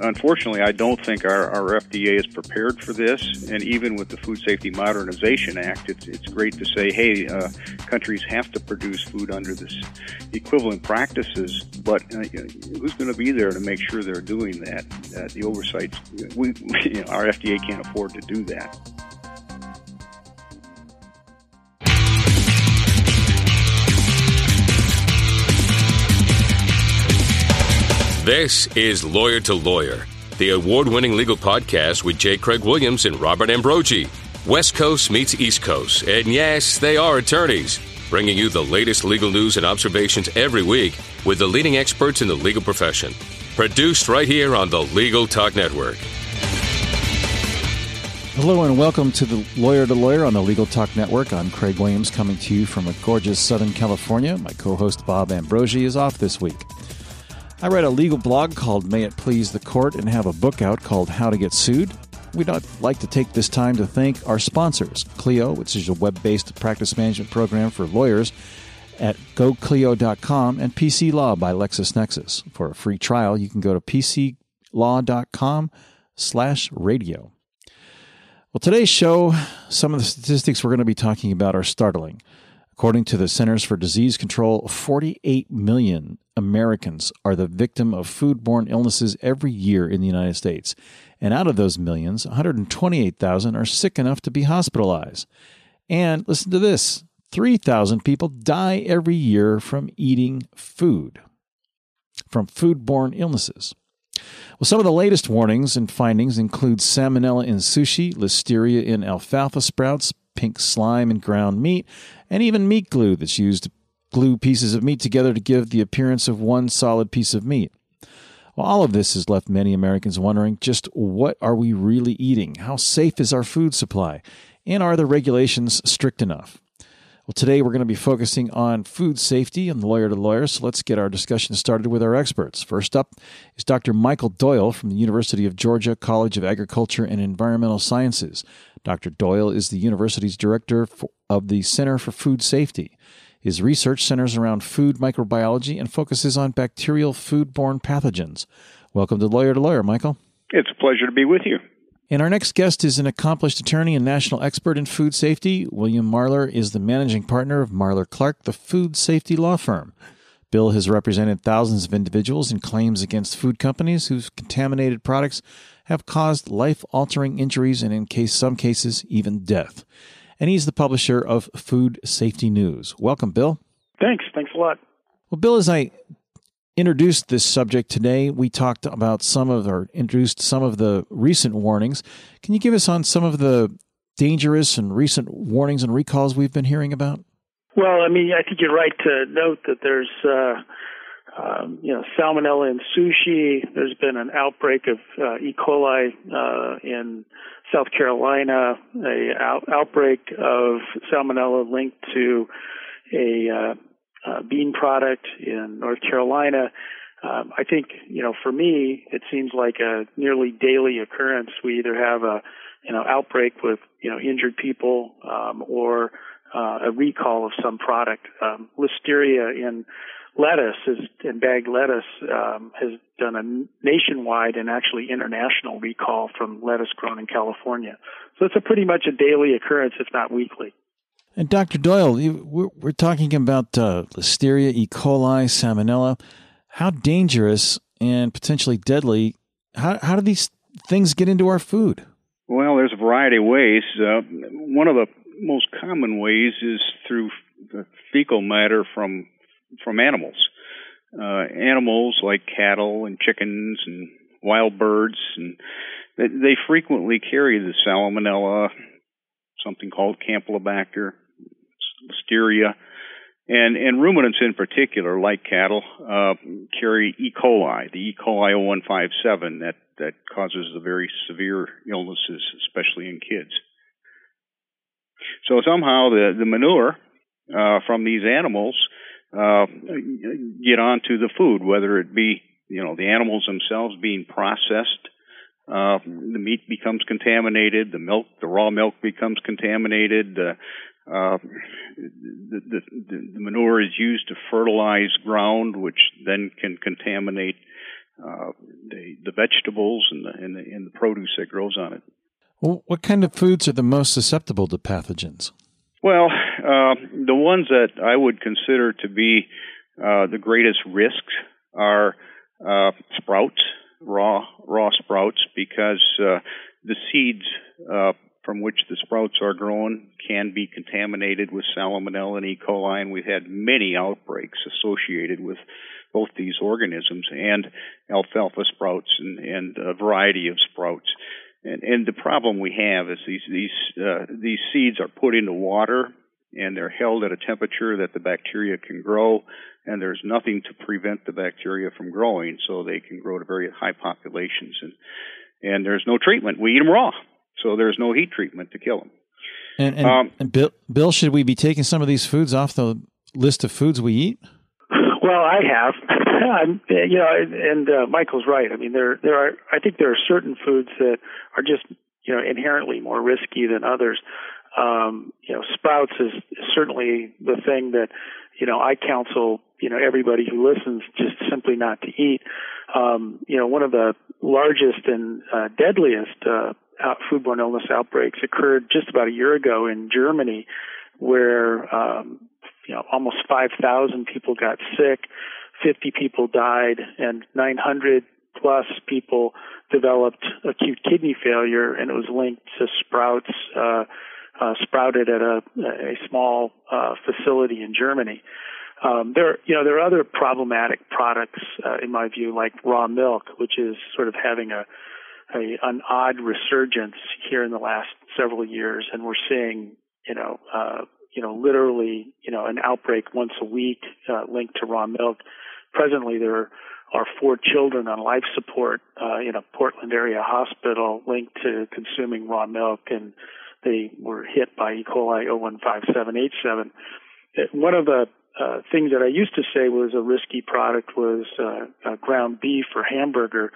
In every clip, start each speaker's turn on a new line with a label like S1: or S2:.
S1: unfortunately, I don't think our, our FDA is prepared for this. And even with the Food Safety Modernization Act, it's, it's great to say, hey, uh, countries have to produce food under this equivalent practices, but uh, who's going to be there to make sure they're doing that? Uh, the oversight, we, you know, our FDA can't afford to do that.
S2: This is Lawyer to Lawyer, the award winning legal podcast with J. Craig Williams and Robert Ambrogi. West Coast meets East Coast, and yes, they are attorneys, bringing you the latest legal news and observations every week with the leading experts in the legal profession. Produced right here on the Legal Talk Network.
S3: Hello and welcome to the Lawyer to Lawyer on the Legal Talk Network. I'm Craig Williams coming to you from a gorgeous Southern California. My co host Bob Ambrogi is off this week. I write a legal blog called May It Please the Court and have a book out called How to Get Sued. We'd like to take this time to thank our sponsors, Clio, which is a web based practice management program for lawyers at goclio.com, and PC Law by LexisNexis. For a free trial, you can go to pclaw.com slash radio. Well, today's show, some of the statistics we're going to be talking about are startling. According to the Centers for Disease Control, 48 million Americans are the victim of foodborne illnesses every year in the United States. And out of those millions, 128,000 are sick enough to be hospitalized. And listen to this 3,000 people die every year from eating food, from foodborne illnesses. Well, some of the latest warnings and findings include salmonella in sushi, listeria in alfalfa sprouts, pink slime and ground meat, and even meat glue that's used to glue pieces of meat together to give the appearance of one solid piece of meat. Well, all of this has left many Americans wondering just what are we really eating? How safe is our food supply? And are the regulations strict enough? Well, today we're going to be focusing on food safety and the lawyer to lawyer, so let's get our discussion started with our experts. First up is Dr. Michael Doyle from the University of Georgia College of Agriculture and Environmental Sciences. Dr. Doyle is the university's director of the Center for Food Safety. His research centers around food microbiology and focuses on bacterial foodborne pathogens. Welcome to Lawyer to Lawyer, Michael.
S1: It's a pleasure to be with you.
S3: And our next guest is an accomplished attorney and national expert in food safety. William Marler is the managing partner of Marler Clark, the food safety law firm. Bill has represented thousands of individuals in claims against food companies whose contaminated products have caused life altering injuries and, in case, some cases, even death. And he's the publisher of Food Safety News. Welcome, Bill.
S4: Thanks. Thanks a lot.
S3: Well, Bill, as I introduced this subject today, we talked about some of or introduced some of the recent warnings. Can you give us on some of the dangerous and recent warnings and recalls we've been hearing about?
S4: Well, I mean, I think you're right to note that there's, uh, um, you know, salmonella in sushi. There's been an outbreak of uh, E. coli uh, in South Carolina, a out- outbreak of salmonella linked to a uh, bean product in North Carolina. Um, I think, you know, for me, it seems like a nearly daily occurrence. We either have a, you know, outbreak with, you know, injured people, um, or, uh, a recall of some product. Um, listeria in lettuce is, and bagged lettuce, um, has done a nationwide and actually international recall from lettuce grown in California. So it's a pretty much a daily occurrence, if not weekly.
S3: And Dr. Doyle, we're we're talking about uh, Listeria, E. coli, Salmonella. How dangerous and potentially deadly? How how do these things get into our food?
S1: Well, there's a variety of ways. Uh, one of the most common ways is through fecal matter from from animals. Uh, animals like cattle and chickens and wild birds, and they frequently carry the salmonella, something called Campylobacter, listeria, and and ruminants in particular, like cattle, uh, carry E. coli, the E. coli 0157 that that causes the very severe illnesses, especially in kids. So somehow the the manure uh, from these animals uh, get onto the food, whether it be you know the animals themselves being processed uh, the meat becomes contaminated, the milk, the raw milk becomes contaminated, uh, uh, the, the, the, manure is used to fertilize ground, which then can contaminate uh, the the vegetables and the, and the and the produce that grows on it.
S3: Well, what kind of foods are the most susceptible to pathogens?
S1: Well, uh, the ones that I would consider to be uh, the greatest risks are uh, sprouts, raw raw sprouts, because uh, the seeds uh, from which the sprouts are grown can be contaminated with salmonella and E. coli, and we've had many outbreaks associated with both these organisms and alfalfa sprouts and, and a variety of sprouts. And, and the problem we have is these these uh, these seeds are put into water and they're held at a temperature that the bacteria can grow, and there's nothing to prevent the bacteria from growing, so they can grow to very high populations. And and there's no treatment. We eat them raw, so there's no heat treatment to kill them.
S3: And, and, um, and Bill, Bill, should we be taking some of these foods off the list of foods we eat?
S4: Well, I have. I'm, you know, and uh, Michael's right. I mean, there there are. I think there are certain foods that are just you know inherently more risky than others. Um, you know, sprouts is certainly the thing that you know I counsel you know everybody who listens just simply not to eat. Um, you know, one of the largest and uh, deadliest uh, foodborne illness outbreaks occurred just about a year ago in Germany, where um, you know almost 5,000 people got sick, 50 people died, and 900 plus people developed acute kidney failure, and it was linked to sprouts. Uh, uh, sprouted at a, a small uh, facility in Germany. Um, there, you know, there are other problematic products, uh, in my view, like raw milk, which is sort of having a, a an odd resurgence here in the last several years, and we're seeing, you know, uh, you know, literally, you know, an outbreak once a week uh, linked to raw milk. Presently, there are four children on life support uh, in a Portland area hospital linked to consuming raw milk, and they were hit by E. coli 015787. One of the uh, things that I used to say was a risky product was uh, uh, ground beef or hamburger,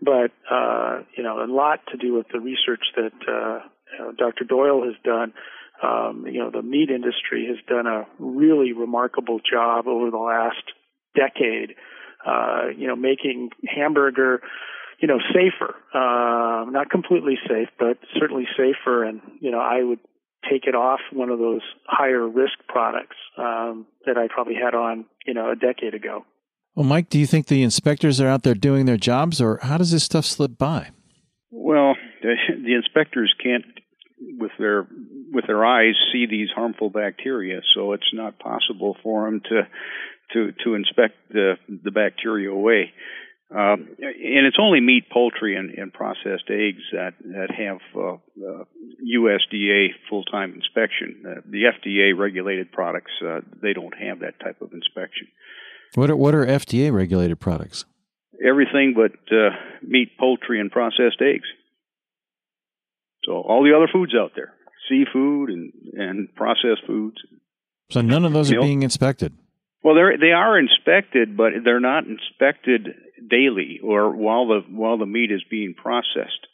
S4: but uh, you know a lot to do with the research that uh, Dr. Doyle has done. Um, you know the meat industry has done a really remarkable job over the last decade. Uh, you know making hamburger you know safer, uh, not completely safe, but certainly safer. And you know I would take it off one of those higher risk products um, that I probably had on, you know, a decade ago.
S3: Well, Mike, do you think the inspectors are out there doing their jobs, or how does this stuff slip by?
S1: Well, the, the inspectors can't, with their with their eyes, see these harmful bacteria, so it's not possible for them to to to inspect the the bacteria away. Um, and it's only meat, poultry, and, and processed eggs that that have uh, uh, USDA full-time inspection. Uh, the FDA regulated products uh, they don't have that type of inspection.
S3: What are what are FDA regulated products?
S1: Everything but uh, meat, poultry, and processed eggs. So all the other foods out there, seafood and and processed foods.
S3: So none of those are being inspected.
S1: Well, they they are inspected, but they're not inspected daily or while the while the meat is being processed.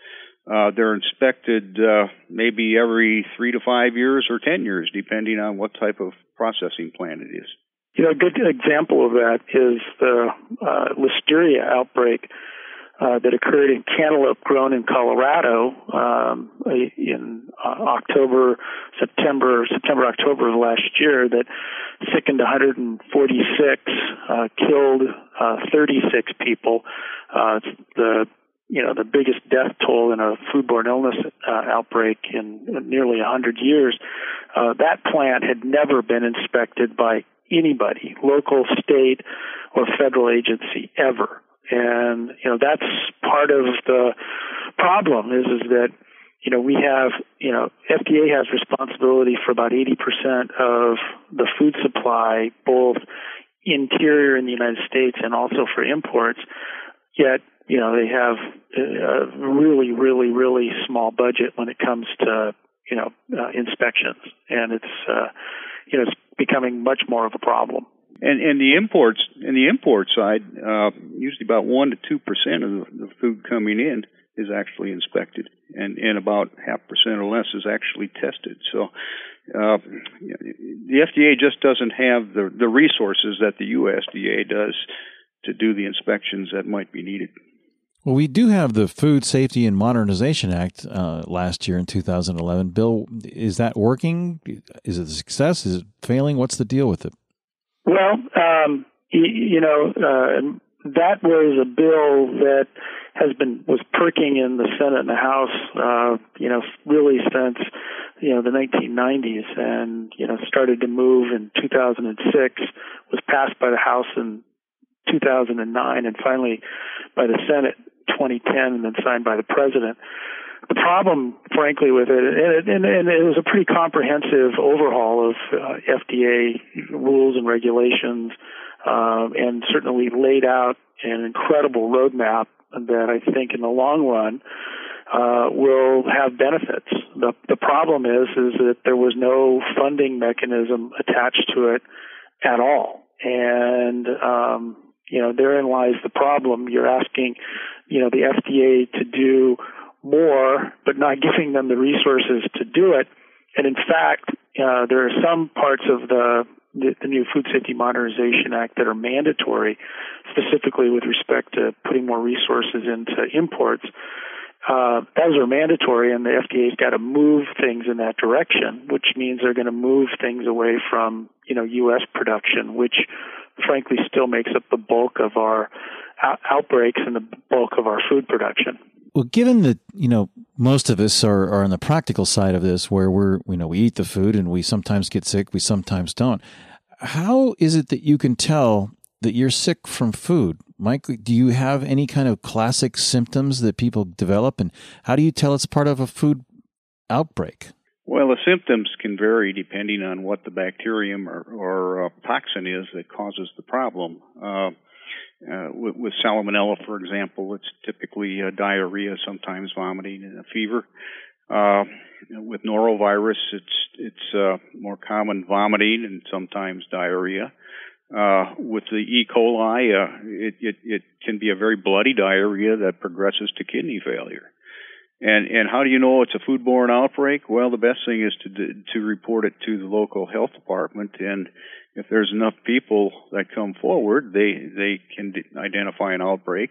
S1: Uh, they're inspected uh, maybe every three to five years or ten years, depending on what type of processing plant it is.
S4: You know, a good example of that is the uh, listeria outbreak uh, that occurred in cantaloupe grown in Colorado um, in uh, October, September, September, October of last year that sickened 146, uh, killed uh, 36 people. Uh, the you know the biggest death toll in a foodborne illness uh, outbreak in nearly 100 years. Uh, that plant had never been inspected by anybody, local, state, or federal agency ever. And, you know, that's part of the problem is, is that, you know, we have, you know, FDA has responsibility for about 80% of the food supply, both interior in the United States and also for imports. Yet, you know, they have a really, really, really small budget when it comes to, you know, uh, inspections. And it's, uh, you know, it's becoming much more of a problem.
S1: And and the imports and the import side, uh, usually about one to two percent of the, food coming in is actually inspected, and and about half percent or less is actually tested. So. Uh, the FDA just doesn't have the the resources that the USDA does to do the inspections that might be needed.
S3: Well, we do have the Food Safety and Modernization Act uh, last year in 2011. Bill, is that working? Is it a success? Is it failing? What's the deal with it?
S4: Well, um, you, know, uh, that was a bill that has been was perking in the Senate and the House, uh, you know, really since you know the 1990s, and you know started to move in 2006. Was passed by the House in 2009, and finally by the Senate 2010, and then signed by the President. The problem, frankly, with it, and, and, and it was a pretty comprehensive overhaul of uh, FDA rules and regulations um, and certainly laid out an incredible roadmap that I think in the long run uh, will have benefits. The, the problem is is that there was no funding mechanism attached to it at all, and um, you know therein lies the problem. You're asking, you know, the FDA to do more, but not giving them the resources to do it. And in fact, uh, there are some parts of the the, the new Food Safety Modernization Act that are mandatory, specifically with respect to putting more resources into imports. Uh, those are mandatory, and the FDA's got to move things in that direction, which means they're going to move things away from you know U.S. production, which frankly still makes up the bulk of our outbreaks and the bulk of our food production.
S3: Well, given that you know most of us are, are on the practical side of this, where we're you know we eat the food and we sometimes get sick, we sometimes don't. How is it that you can tell that you're sick from food, Mike? Do you have any kind of classic symptoms that people develop, and how do you tell it's part of a food outbreak?
S1: Well, the symptoms can vary depending on what the bacterium or, or uh, toxin is that causes the problem. Uh, uh, with, with salmonella, for example, it's typically uh, diarrhea, sometimes vomiting and a fever. Uh, with norovirus, it's it's uh, more common vomiting and sometimes diarrhea. With the E. coli, it, it it can be a very bloody diarrhea that progresses to kidney failure. And and how do you know it's a foodborne outbreak? Well, the best thing is to to report it to the local health department and if there's enough people that come forward, they they can identify an outbreak.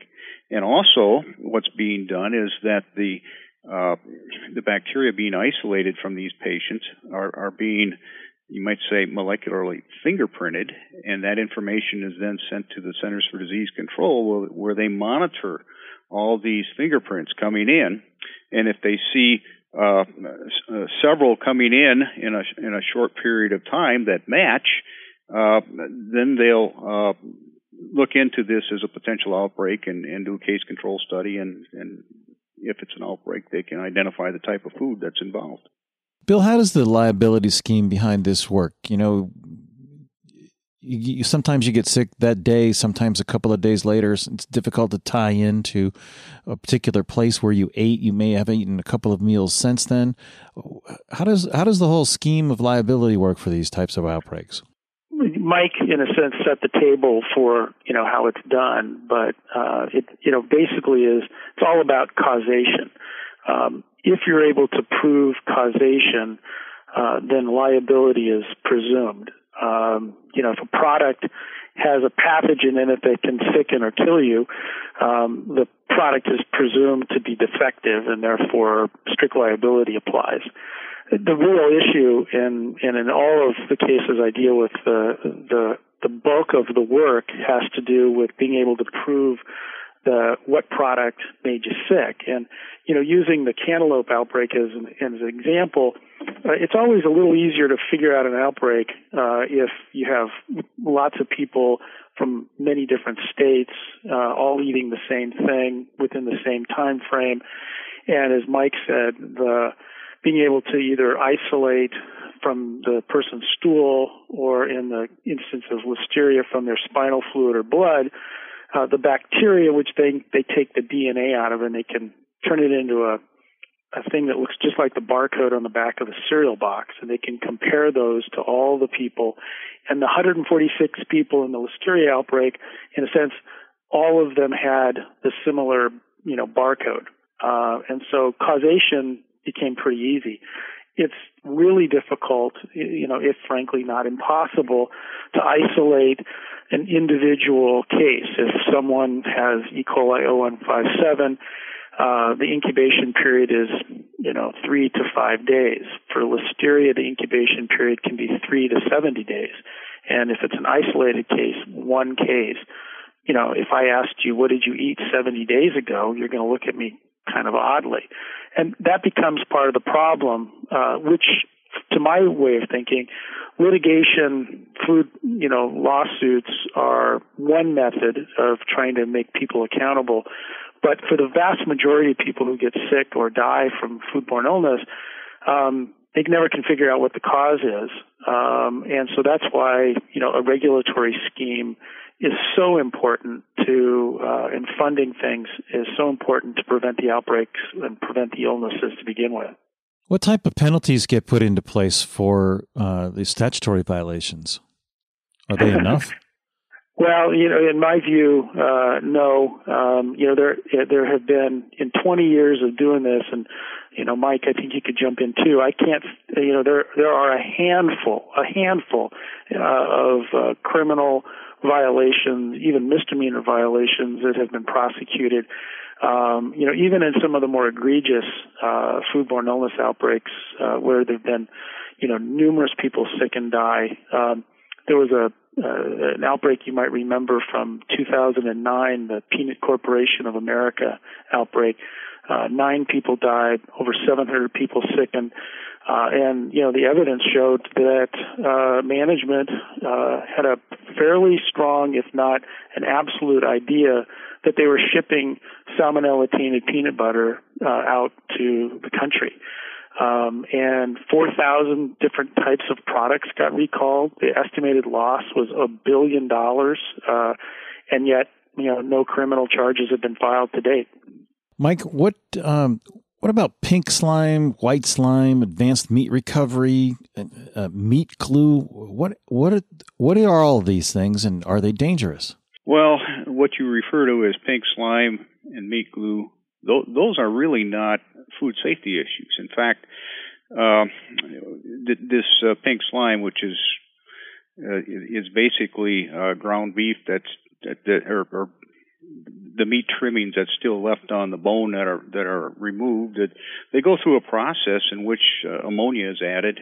S1: And also, what's being done is that the uh, the bacteria being isolated from these patients are, are being, you might say, molecularly fingerprinted, and that information is then sent to the Centers for Disease Control, where they monitor all these fingerprints coming in, and if they see uh, uh, several coming in in a in a short period of time that match, uh, then they'll uh, look into this as a potential outbreak and, and do a case control study. And, and if it's an outbreak, they can identify the type of food that's involved.
S3: Bill, how does the liability scheme behind this work? You know, you, you, sometimes you get sick that day, sometimes a couple of days later. It's difficult to tie into a particular place where you ate. You may have eaten a couple of meals since then. How does how does the whole scheme of liability work for these types of outbreaks?
S4: Mike, in a sense, set the table for you know how it's done, but uh, it you know basically is it's all about causation. Um, if you're able to prove causation, uh, then liability is presumed. Um, you know, if a product has a pathogen in it that can sicken or kill you, um, the product is presumed to be defective, and therefore strict liability applies. The real issue in, in in all of the cases I deal with, the the the bulk of the work has to do with being able to prove the what product made you sick. And you know, using the cantaloupe outbreak as an, as an example, uh, it's always a little easier to figure out an outbreak uh, if you have lots of people from many different states uh, all eating the same thing within the same time frame. And as Mike said, the being able to either isolate from the person's stool or in the instance of listeria from their spinal fluid or blood, uh, the bacteria which they they take the DNA out of and they can turn it into a a thing that looks just like the barcode on the back of a cereal box, and they can compare those to all the people. And the 146 people in the listeria outbreak, in a sense, all of them had the similar, you know, barcode. Uh, and so causation became pretty easy. It's really difficult, you know, if frankly not impossible, to isolate an individual case. If someone has E. coli 0157, uh, the incubation period is, you know, three to five days. For listeria, the incubation period can be three to 70 days. And if it's an isolated case, one case, you know, if I asked you, what did you eat 70 days ago, you're going to look at me kind of oddly. And that becomes part of the problem, uh, which to my way of thinking, litigation, food, you know, lawsuits are one method of trying to make people accountable. But for the vast majority of people who get sick or die from foodborne illness, um, they never can figure out what the cause is. Um, and so that's why, you know, a regulatory scheme is so important to, uh, and funding things is so important to prevent the outbreaks and prevent the illnesses to begin with.
S3: What type of penalties get put into place for uh, the statutory violations? Are they enough?
S4: well, you know, in my view, uh, no. Um, you know, there there have been in 20 years of doing this, and you know, Mike, I think you could jump in too. I can't, you know, there there are a handful, a handful uh, of uh, criminal violations, even misdemeanor violations that have been prosecuted. Um, you know, even in some of the more egregious uh, foodborne illness outbreaks, uh, where there've been, you know, numerous people sick and die. Um, there was a uh, an outbreak you might remember from 2009, the Peanut Corporation of America outbreak. Uh, nine people died, over 700 people sickened. Uh, and you know the evidence showed that uh, management uh, had a fairly strong, if not an absolute, idea that they were shipping salmonella tainted peanut butter uh, out to the country. Um, and 4,000 different types of products got recalled. The estimated loss was a billion dollars, uh, and yet you know no criminal charges have been filed to date.
S3: Mike, what um, what about pink slime, white slime, advanced meat recovery, uh, meat glue? What what are, what are all these things, and are they dangerous?
S1: Well, what you refer to as pink slime and meat glue, those are really not food safety issues. In fact, uh, this uh, pink slime, which is uh, is basically uh, ground beef that's that, that or, or the meat trimmings that's still left on the bone that are that are removed that they go through a process in which uh, ammonia is added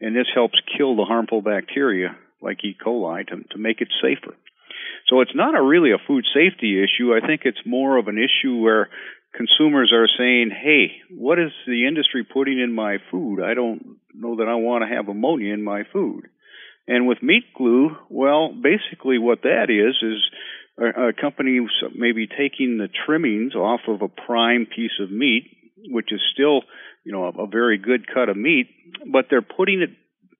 S1: and this helps kill the harmful bacteria like E. coli to, to make it safer. So it's not a really a food safety issue. I think it's more of an issue where consumers are saying, "Hey, what is the industry putting in my food? I don't know that I want to have ammonia in my food." And with meat glue, well, basically what that is is a, a company maybe taking the trimmings off of a prime piece of meat, which is still, you know, a, a very good cut of meat, but they're putting it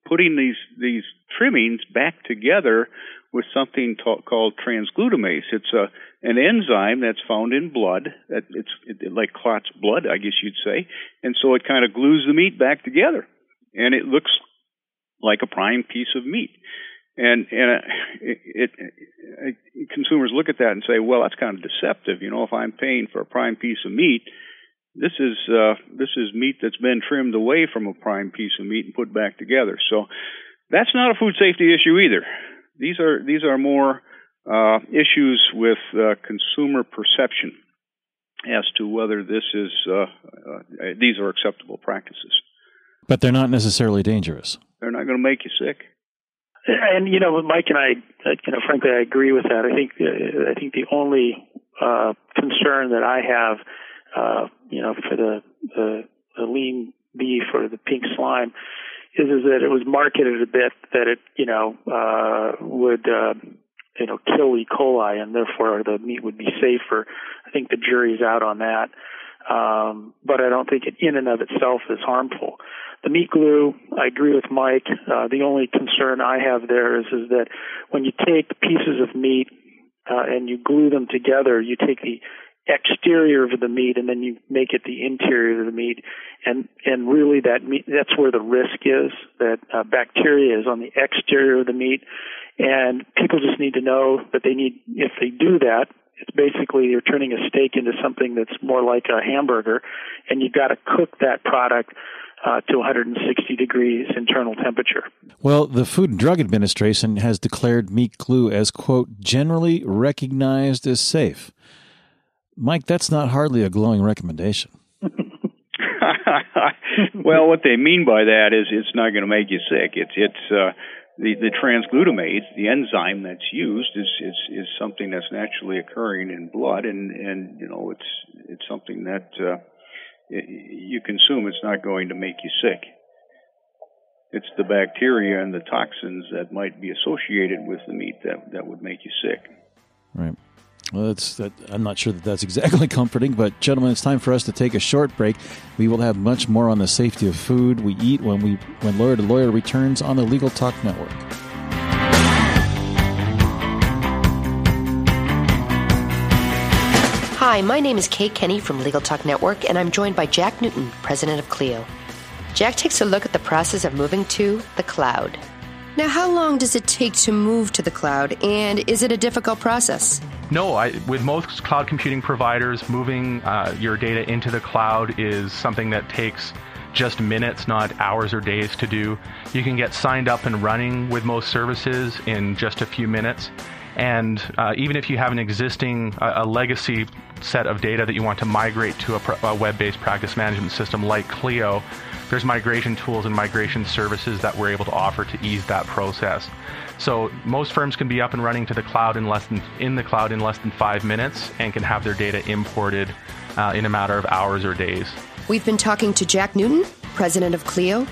S1: putting these these trimmings back together with something called transglutaminase. It's a an enzyme that's found in blood. That it's it, it like clots blood, I guess you'd say, and so it kind of glues the meat back together, and it looks like a prime piece of meat and and it, it, it, consumers look at that and say, well, that's kind of deceptive. You know, if I'm paying for a prime piece of meat, this is uh, this is meat that's been trimmed away from a prime piece of meat and put back together. So that's not a food safety issue either. These are these are more uh, issues with uh, consumer perception as to whether this is uh, uh, these are acceptable practices.
S3: But they're not necessarily dangerous.
S1: They're not going to make you sick.
S4: And you know, Mike and I, you know, frankly, I agree with that. I think uh, I think the only uh, concern that I have, uh, you know, for the, the the lean beef or the pink slime, is is that it was marketed a bit that it, you know, uh, would. Uh, you know, kill E. coli, and therefore the meat would be safer. I think the jury's out on that, um, but I don't think it in and of itself is harmful. The meat glue, I agree with Mike. Uh, the only concern I have there is is that when you take pieces of meat uh, and you glue them together, you take the exterior of the meat and then you make it the interior of the meat and and really that meat that's where the risk is that uh, bacteria is on the exterior of the meat and people just need to know that they need if they do that it's basically you're turning a steak into something that's more like a hamburger and you've got to cook that product uh, to 160 degrees internal temperature.
S3: Well, the Food and Drug Administration has declared meat glue as, quote, generally recognized as safe. Mike, that's not hardly a glowing recommendation.
S1: well, what they mean by that is it's not going to make you sick. It's it's uh, the the transglutaminase, the enzyme that's used, is is is something that's naturally occurring in blood, and and you know it's it's something that uh, you consume. It's not going to make you sick. It's the bacteria and the toxins that might be associated with the meat that that would make you sick.
S3: Right. Well, that's, that, I'm not sure that that's exactly comforting, but gentlemen, it's time for us to take a short break. We will have much more on the safety of food we eat when we when Lawyer to Lawyer returns on the Legal Talk Network.
S5: Hi, my name is Kate Kenny from Legal Talk Network, and I'm joined by Jack Newton, president of Clio. Jack takes a look at the process of moving to the cloud. Now, how long does it take to move to the cloud, and is it a difficult process?
S6: No, I, with most cloud computing providers, moving uh, your data into the cloud is something that takes just minutes, not hours or days to do. You can get signed up and running with most services in just a few minutes. And uh, even if you have an existing, uh, a legacy set of data that you want to migrate to a, pr- a web based practice management system like Clio, there's migration tools and migration services that we're able to offer to ease that process. So most firms can be up and running to the cloud in less than in the cloud in less than five minutes and can have their data imported uh, in a matter of hours or days.
S5: We've been talking to Jack Newton, president of Clio.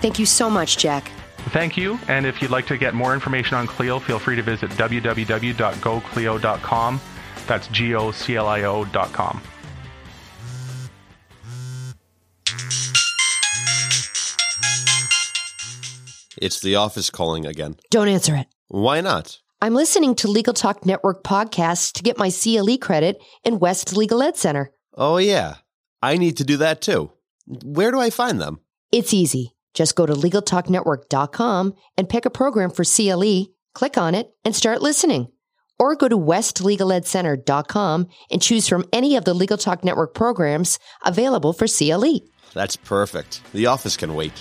S5: Thank you so much, Jack.
S6: Thank you. And if you'd like to get more information on Clio, feel free to visit www.goclio.com. That's G O C L I O.com.
S7: It's the office calling again.
S5: Don't answer it.
S7: Why not?
S5: I'm listening to Legal Talk Network podcasts to get my CLE credit in West Legal Ed Center.
S7: Oh, yeah. I need to do that too. Where do I find them?
S5: It's easy. Just go to LegalTalkNetwork.com and pick a program for CLE, click on it, and start listening. Or go to WestLegalEdCenter.com and choose from any of the Legal Talk Network programs available for CLE.
S7: That's perfect. The office can wait.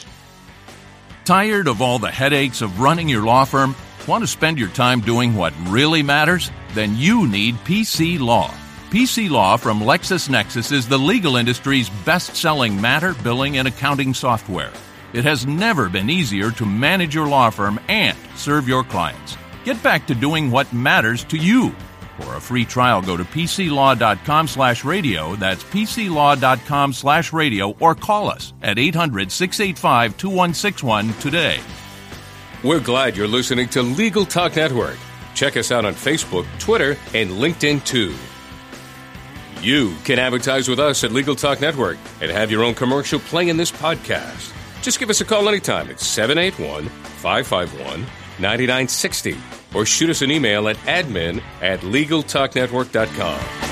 S8: Tired of all the headaches of running your law firm? Want to spend your time doing what really matters? Then you need PC Law. PC Law from LexisNexis is the legal industry's best selling matter, billing, and accounting software. It has never been easier to manage your law firm and serve your clients. Get back to doing what matters to you. For a free trial, go to pclaw.com slash radio. That's pclaw.com slash radio or call us at 800 685 2161 today.
S2: We're glad you're listening to Legal Talk Network. Check us out on Facebook, Twitter, and LinkedIn too. You can advertise with us at Legal Talk Network and have your own commercial play in this podcast. Just give us a call anytime at 781 551 9960 or shoot us an email at admin at LegalTalkNetwork.com.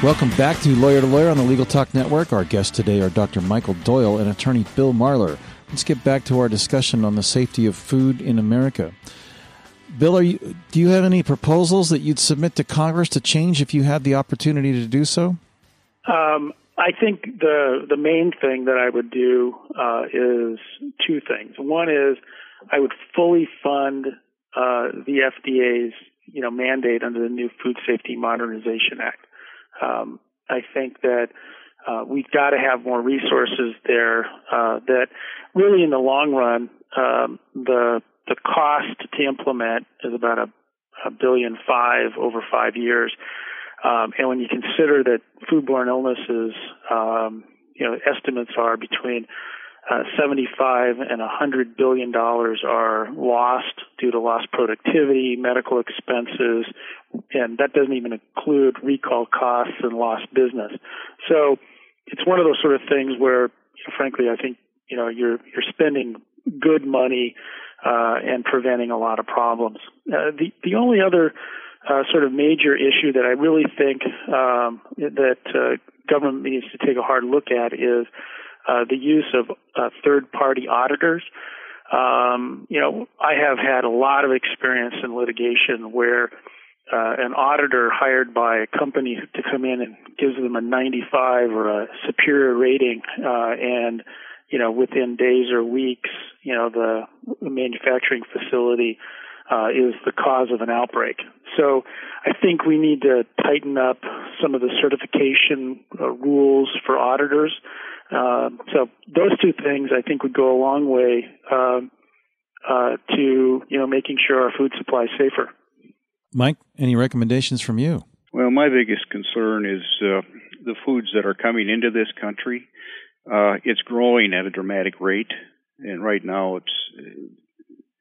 S3: Welcome back to Lawyer to Lawyer on the Legal Talk Network. Our guests today are Dr. Michael Doyle and attorney Bill Marler. Let's get back to our discussion on the safety of food in America. Bill, you, do you have any proposals that you'd submit to Congress to change if you had the opportunity to do so?
S4: Um, I think the the main thing that I would do uh, is two things. One is I would fully fund uh, the FDA's you know mandate under the new Food Safety Modernization Act. Um, I think that uh, we've got to have more resources there. Uh, that really, in the long run, um, the the cost to implement is about a, a billion five over five years. Um, and when you consider that foodborne illnesses, um, you know, estimates are between uh, 75 and 100 billion dollars are lost due to lost productivity, medical expenses, and that doesn't even include recall costs and lost business. So it's one of those sort of things where, frankly, I think you know you're you're spending good money uh, and preventing a lot of problems. Uh, the the only other uh, sort of major issue that I really think um, that uh, government needs to take a hard look at is uh, the use of uh, third-party auditors. Um, you know, I have had a lot of experience in litigation where uh, an auditor hired by a company to come in and gives them a 95 or a superior rating, uh, and you know within days or weeks, you know the manufacturing facility uh, is the cause of an outbreak. So I think we need to tighten up some of the certification uh, rules for auditors. Uh, so those two things I think would go a long way um, uh, to you know making sure our food supply is safer.
S3: Mike, any recommendations from you?
S1: Well, my biggest concern is uh, the foods that are coming into this country. Uh, it's growing at a dramatic rate, and right now it's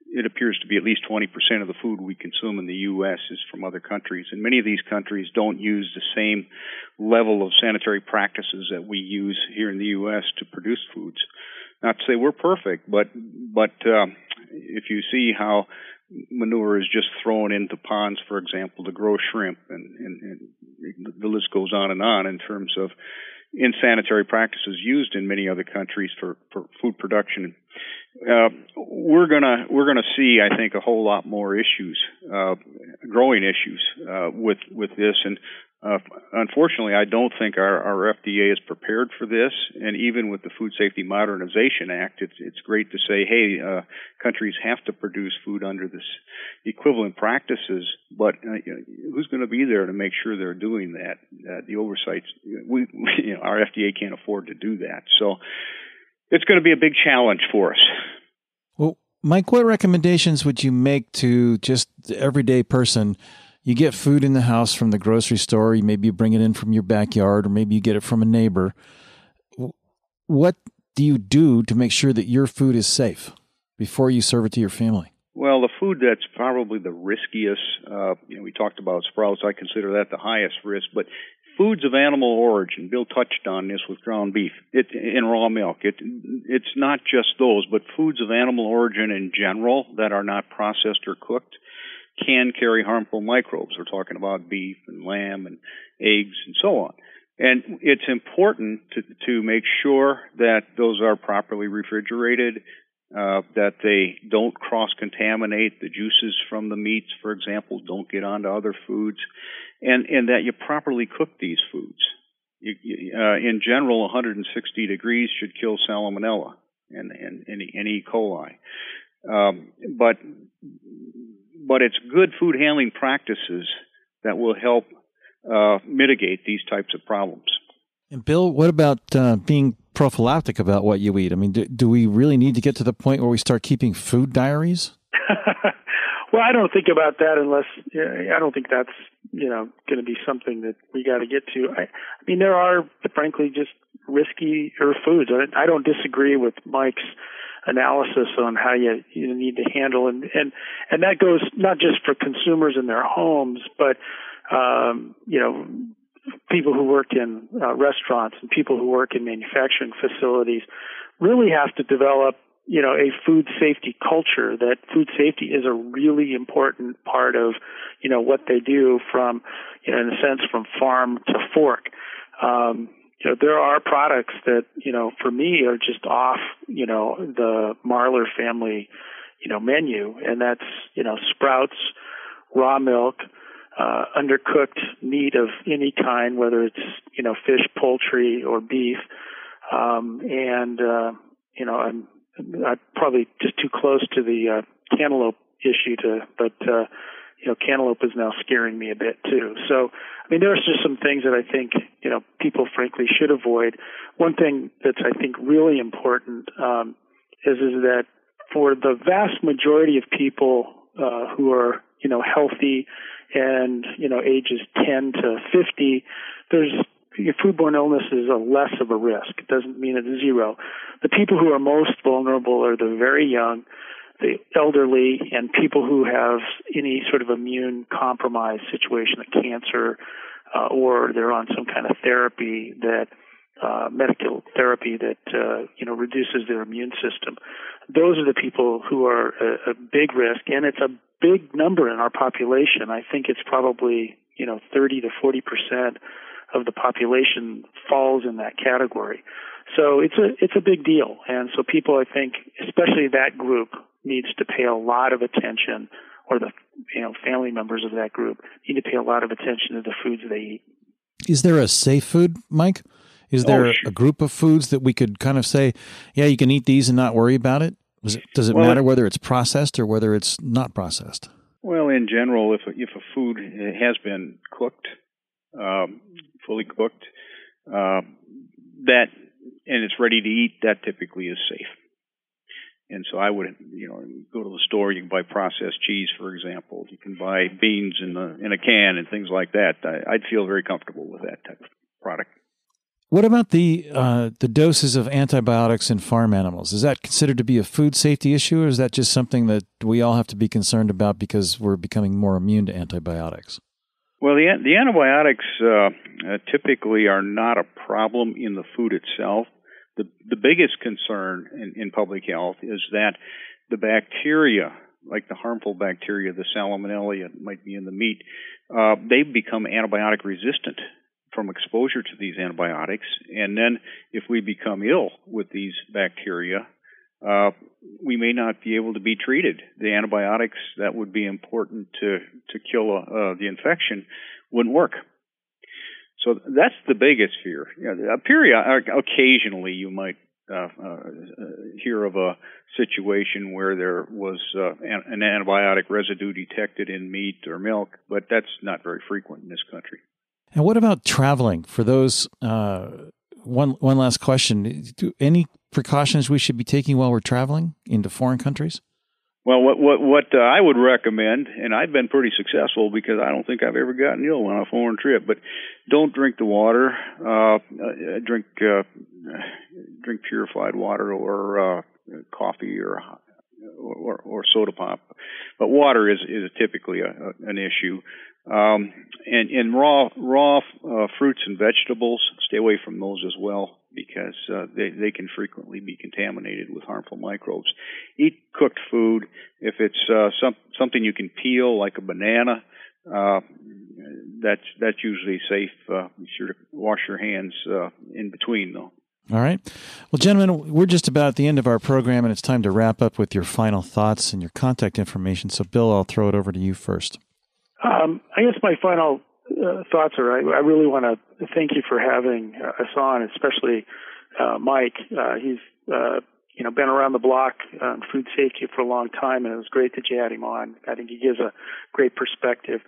S1: it appears to be at least 20% of the food we consume in the U.S. is from other countries, and many of these countries don't use the same level of sanitary practices that we use here in the U.S. to produce foods. Not to say we're perfect, but but uh, if you see how manure is just thrown into ponds, for example, to grow shrimp, and, and, and the list goes on and on in terms of insanitary practices used in many other countries for, for food production. Uh, we're gonna we're gonna see, I think, a whole lot more issues, uh, growing issues uh, with with this, and uh, unfortunately, I don't think our, our FDA is prepared for this. And even with the Food Safety Modernization Act, it's it's great to say, hey, uh, countries have to produce food under this equivalent practices, but uh, who's going to be there to make sure they're doing that? The oversight, we, you know, our FDA can't afford to do that. So it's going to be a big challenge for us.
S3: Well, Mike, what recommendations would you make to just the everyday person? You get food in the house from the grocery store, you maybe you bring it in from your backyard, or maybe you get it from a neighbor. What do you do to make sure that your food is safe before you serve it to your family?
S1: Well, the food that's probably the riskiest, uh, you know, we talked about sprouts. I consider that the highest risk, but foods of animal origin. Bill touched on this with ground beef it, in raw milk. It, it's not just those, but foods of animal origin in general that are not processed or cooked can carry harmful microbes. We're talking about beef and lamb and eggs and so on. And it's important to, to make sure that those are properly refrigerated, uh, that they don't cross contaminate the juices from the meats, for example, don't get onto other foods, and, and that you properly cook these foods. You, uh, in general, 160 degrees should kill salmonella and, and, and, and E. coli. Um, but but it's good food handling practices that will help uh, mitigate these types of problems.
S3: And Bill, what about uh, being prophylactic about what you eat? I mean, do, do, we really need to get to the point where we start keeping food diaries?
S4: well, I don't think about that unless I don't think that's you know going to be something that we got to get to. I, I mean, there are frankly just risky foods. I, I don't disagree with Mike's analysis on how you, you need to handle and, and and that goes not just for consumers in their homes, but um, you know people who work in uh, restaurants and people who work in manufacturing facilities really have to develop you know a food safety culture that food safety is a really important part of you know what they do from you know in a sense from farm to fork. Um, you know, there are products that, you know, for me are just off, you know, the Marler family, you know, menu. And that's, you know, sprouts, raw milk, uh, undercooked meat of any kind, whether it's, you know, fish, poultry, or beef. Um, and, uh, you know, I'm, I'm probably just too close to the, uh, cantaloupe issue to, but, uh, you know, cantaloupe is now scaring me a bit too. So, I mean, there's just some things that I think, you know, people frankly should avoid. One thing that's, I think, really important, um, is, is that for the vast majority of people, uh, who are, you know, healthy and, you know, ages 10 to 50, there's, your foodborne illness is a less of a risk. It doesn't mean it's zero. The people who are most vulnerable are the very young, the elderly and people who have any sort of immune compromised situation, like cancer, uh, or they're on some kind of therapy that uh, medical therapy that uh, you know reduces their immune system. Those are the people who are a, a big risk, and it's a big number in our population. I think it's probably you know 30 to 40 percent of the population falls in that category. So it's a it's a big deal, and so people I think, especially that group, needs to pay a lot of attention or the you know family members of that group need to pay a lot of attention to the foods they eat.
S3: Is there a safe food, Mike? Is there oh, sure. a group of foods that we could kind of say, yeah, you can eat these and not worry about it? Does it, does it well, matter whether it's processed or whether it's not processed?
S1: Well, in general, if if a food has been cooked, um, fully cooked, uh, that and it's ready to eat, that typically is safe. And so I would, you know, go to the store. You can buy processed cheese, for example. You can buy beans in the in a can and things like that. I, would feel very comfortable with that type of product.
S3: What about the uh, the doses of antibiotics in farm animals? Is that considered to be a food safety issue, or is that just something that we all have to be concerned about because we're becoming more immune to antibiotics?
S1: Well, the the antibiotics uh, uh, typically are not a problem in the food itself the, the biggest concern in, in public health is that the bacteria, like the harmful bacteria, the salmonella might be in the meat, uh, they become antibiotic resistant from exposure to these antibiotics. And then if we become ill with these bacteria, uh, we may not be able to be treated. The antibiotics that would be important to to kill uh, the infection wouldn't work. So that's the biggest fear. You know, period, occasionally you might uh, uh, hear of a situation where there was uh, an, antibiotic residue detected in meat or milk, but that's not very frequent in this country.
S3: And what about traveling? For those, uh, one one last question: Do any precautions we should be taking while we're traveling into foreign countries?
S1: Well, what what what uh, I would recommend, and I've been pretty successful because I don't think I've ever gotten ill on a foreign trip. But don't drink the water. Uh, uh, drink uh, drink purified water or uh, coffee or, or or soda pop. But water is is typically a, a, an issue. Um, and and raw raw uh, fruits and vegetables, stay away from those as well because uh, they they can frequently be contaminated with harmful microbes. Eat cooked food. If it's uh, some something you can peel, like a banana, uh, that's that's usually safe. Uh, be sure to wash your hands uh, in between, though.
S3: All right. Well, gentlemen, we're just about at the end of our program, and it's time to wrap up with your final thoughts and your contact information. So, Bill, I'll throw it over to you first.
S4: Um, I guess my final uh, thoughts are I, I really want to thank you for having uh, us on, especially uh, Mike. Uh, he's uh, you know been around the block on food safety for a long time, and it was great that you had him on. I think he gives a great perspective.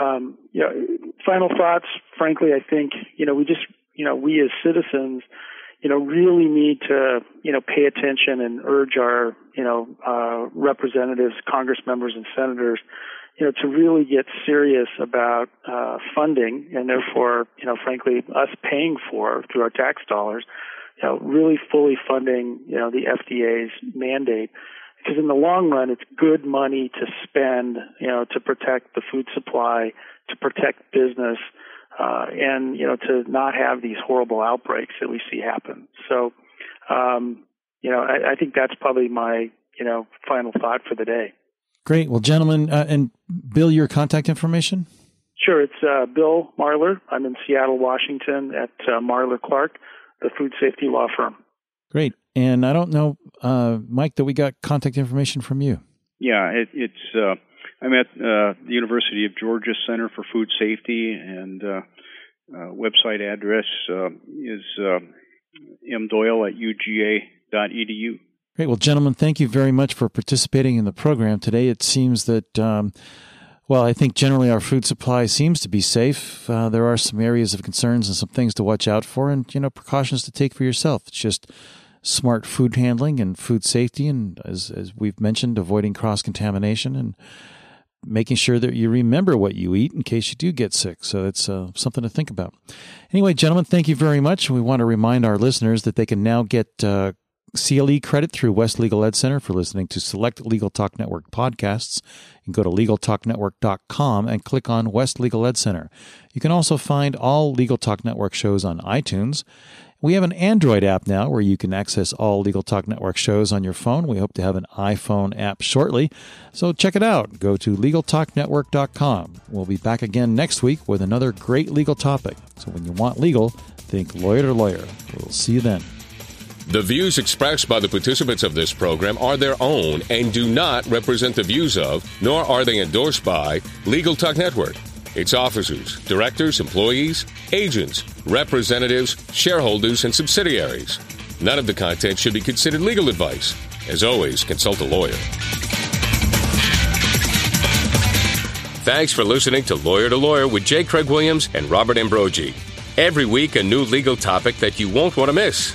S4: Um, you know, final thoughts. Frankly, I think you know we just you know we as citizens you know, really need to, you know, pay attention and urge our, you know, uh, representatives, Congress members, and senators you know, to really get serious about uh, funding and therefore, you know, frankly, us paying for through our tax dollars, you know, really fully funding, you know, the FDA's mandate. Because in the long run, it's good money to spend, you know, to protect the food supply, to protect business, uh, and you know, to not have these horrible outbreaks that we see happen. So, um, you know, I, I think that's probably my, you know, final thought for the day.
S3: Great. Well, gentlemen, uh, and Bill, your contact information?
S4: Sure. It's uh, Bill Marler. I'm in Seattle, Washington at uh, Marler Clark, the food safety law firm.
S3: Great. And I don't know, uh, Mike, that we got contact information from you.
S1: Yeah, it, it's. Uh, I'm at uh, the University of Georgia Center for Food Safety, and website address is mdoyle at uga.edu.
S3: Great. Well, gentlemen, thank you very much for participating in the program today. It seems that, um, well, I think generally our food supply seems to be safe. Uh, there are some areas of concerns and some things to watch out for, and you know precautions to take for yourself. It's just smart food handling and food safety, and as as we've mentioned, avoiding cross contamination and making sure that you remember what you eat in case you do get sick. So it's uh, something to think about. Anyway, gentlemen, thank you very much. We want to remind our listeners that they can now get uh, CLE credit through West Legal Ed Center for listening to select Legal Talk Network podcasts. You can go to LegalTalkNetwork.com and click on West Legal Ed Center. You can also find all Legal Talk Network shows on iTunes. We have an Android app now where you can access all Legal Talk Network shows on your phone. We hope to have an iPhone app shortly. So check it out. Go to LegalTalkNetwork.com. We'll be back again next week with another great legal topic. So when you want legal, think lawyer to lawyer. We'll see you then.
S2: The views expressed by the participants of this program are their own and do not represent the views of, nor are they endorsed by, Legal Talk Network, its officers, directors, employees, agents, representatives, shareholders, and subsidiaries. None of the content should be considered legal advice. As always, consult a lawyer. Thanks for listening to Lawyer to Lawyer with J. Craig Williams and Robert Ambrogi. Every week, a new legal topic that you won't want to miss.